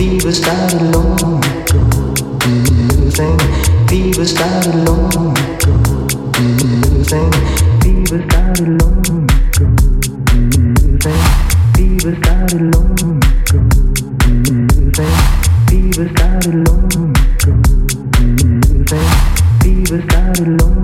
Fever started long ago. Do New thing. Fever started long ago. Do New thing. Fever started long ago. Do New thing. Fever started long ago. New thing. Fever started long ago. New thing. Fever started long.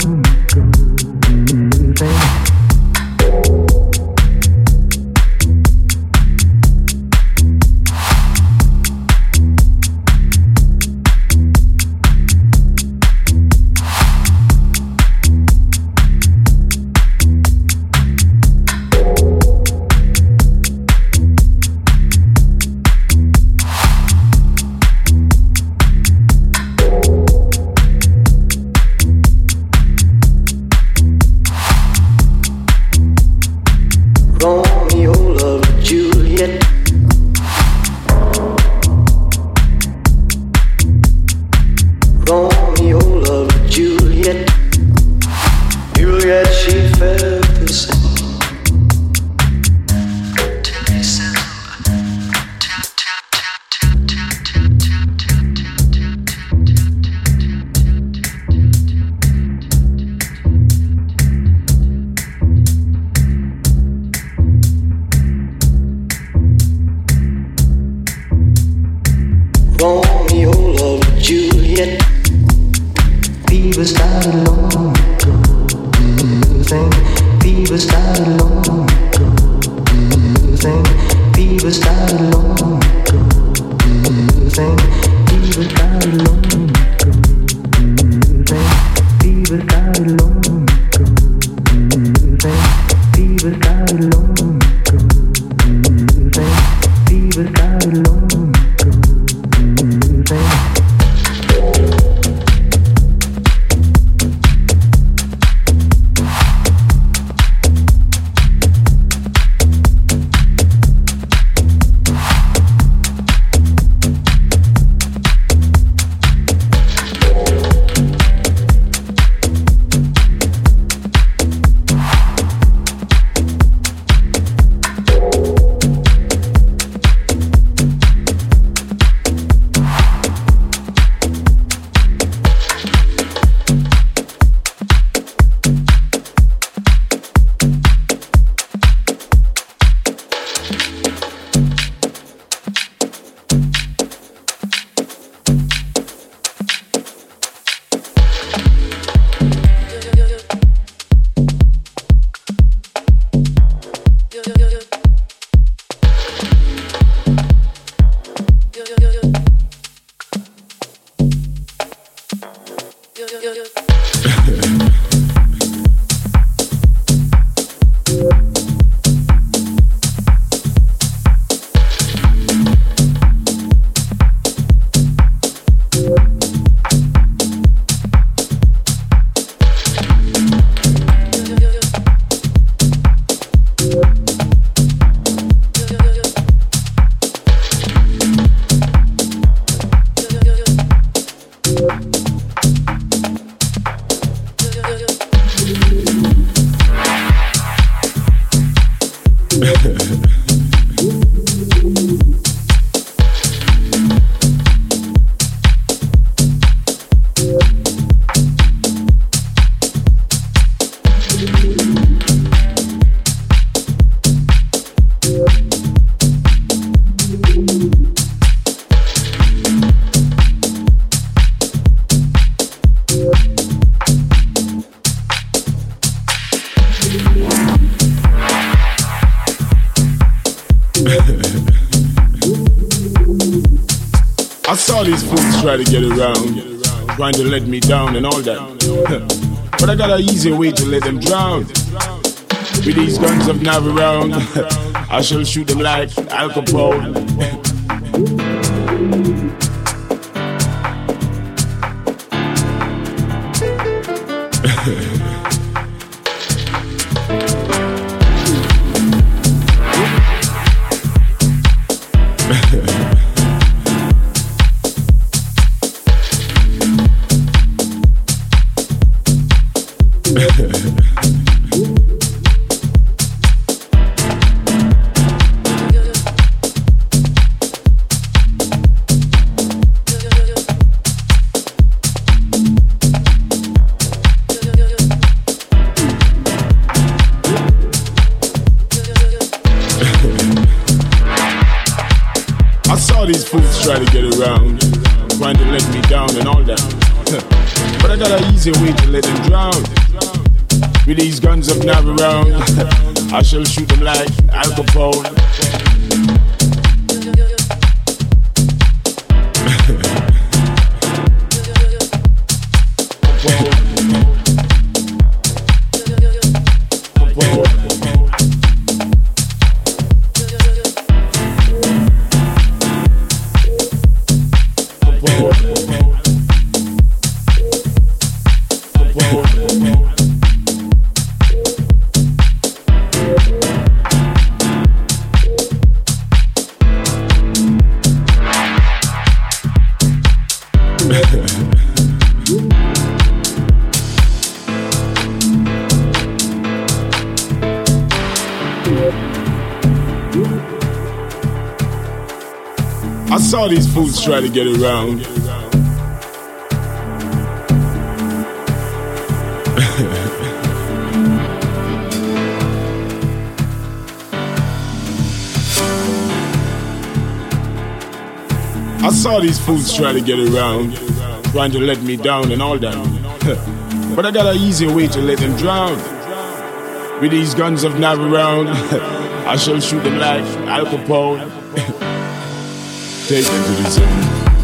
Try to get around, trying to let me down and all that. but I got an easy way to let them drown. With these guns of nav around, I shall shoot them like Al Capone. try to get around. I saw these fools try to get around, trying to let me down and all that. but I got an easier way to let them drown. With these guns of nav around, I shall shoot them like Al Capone. Take them to the zone.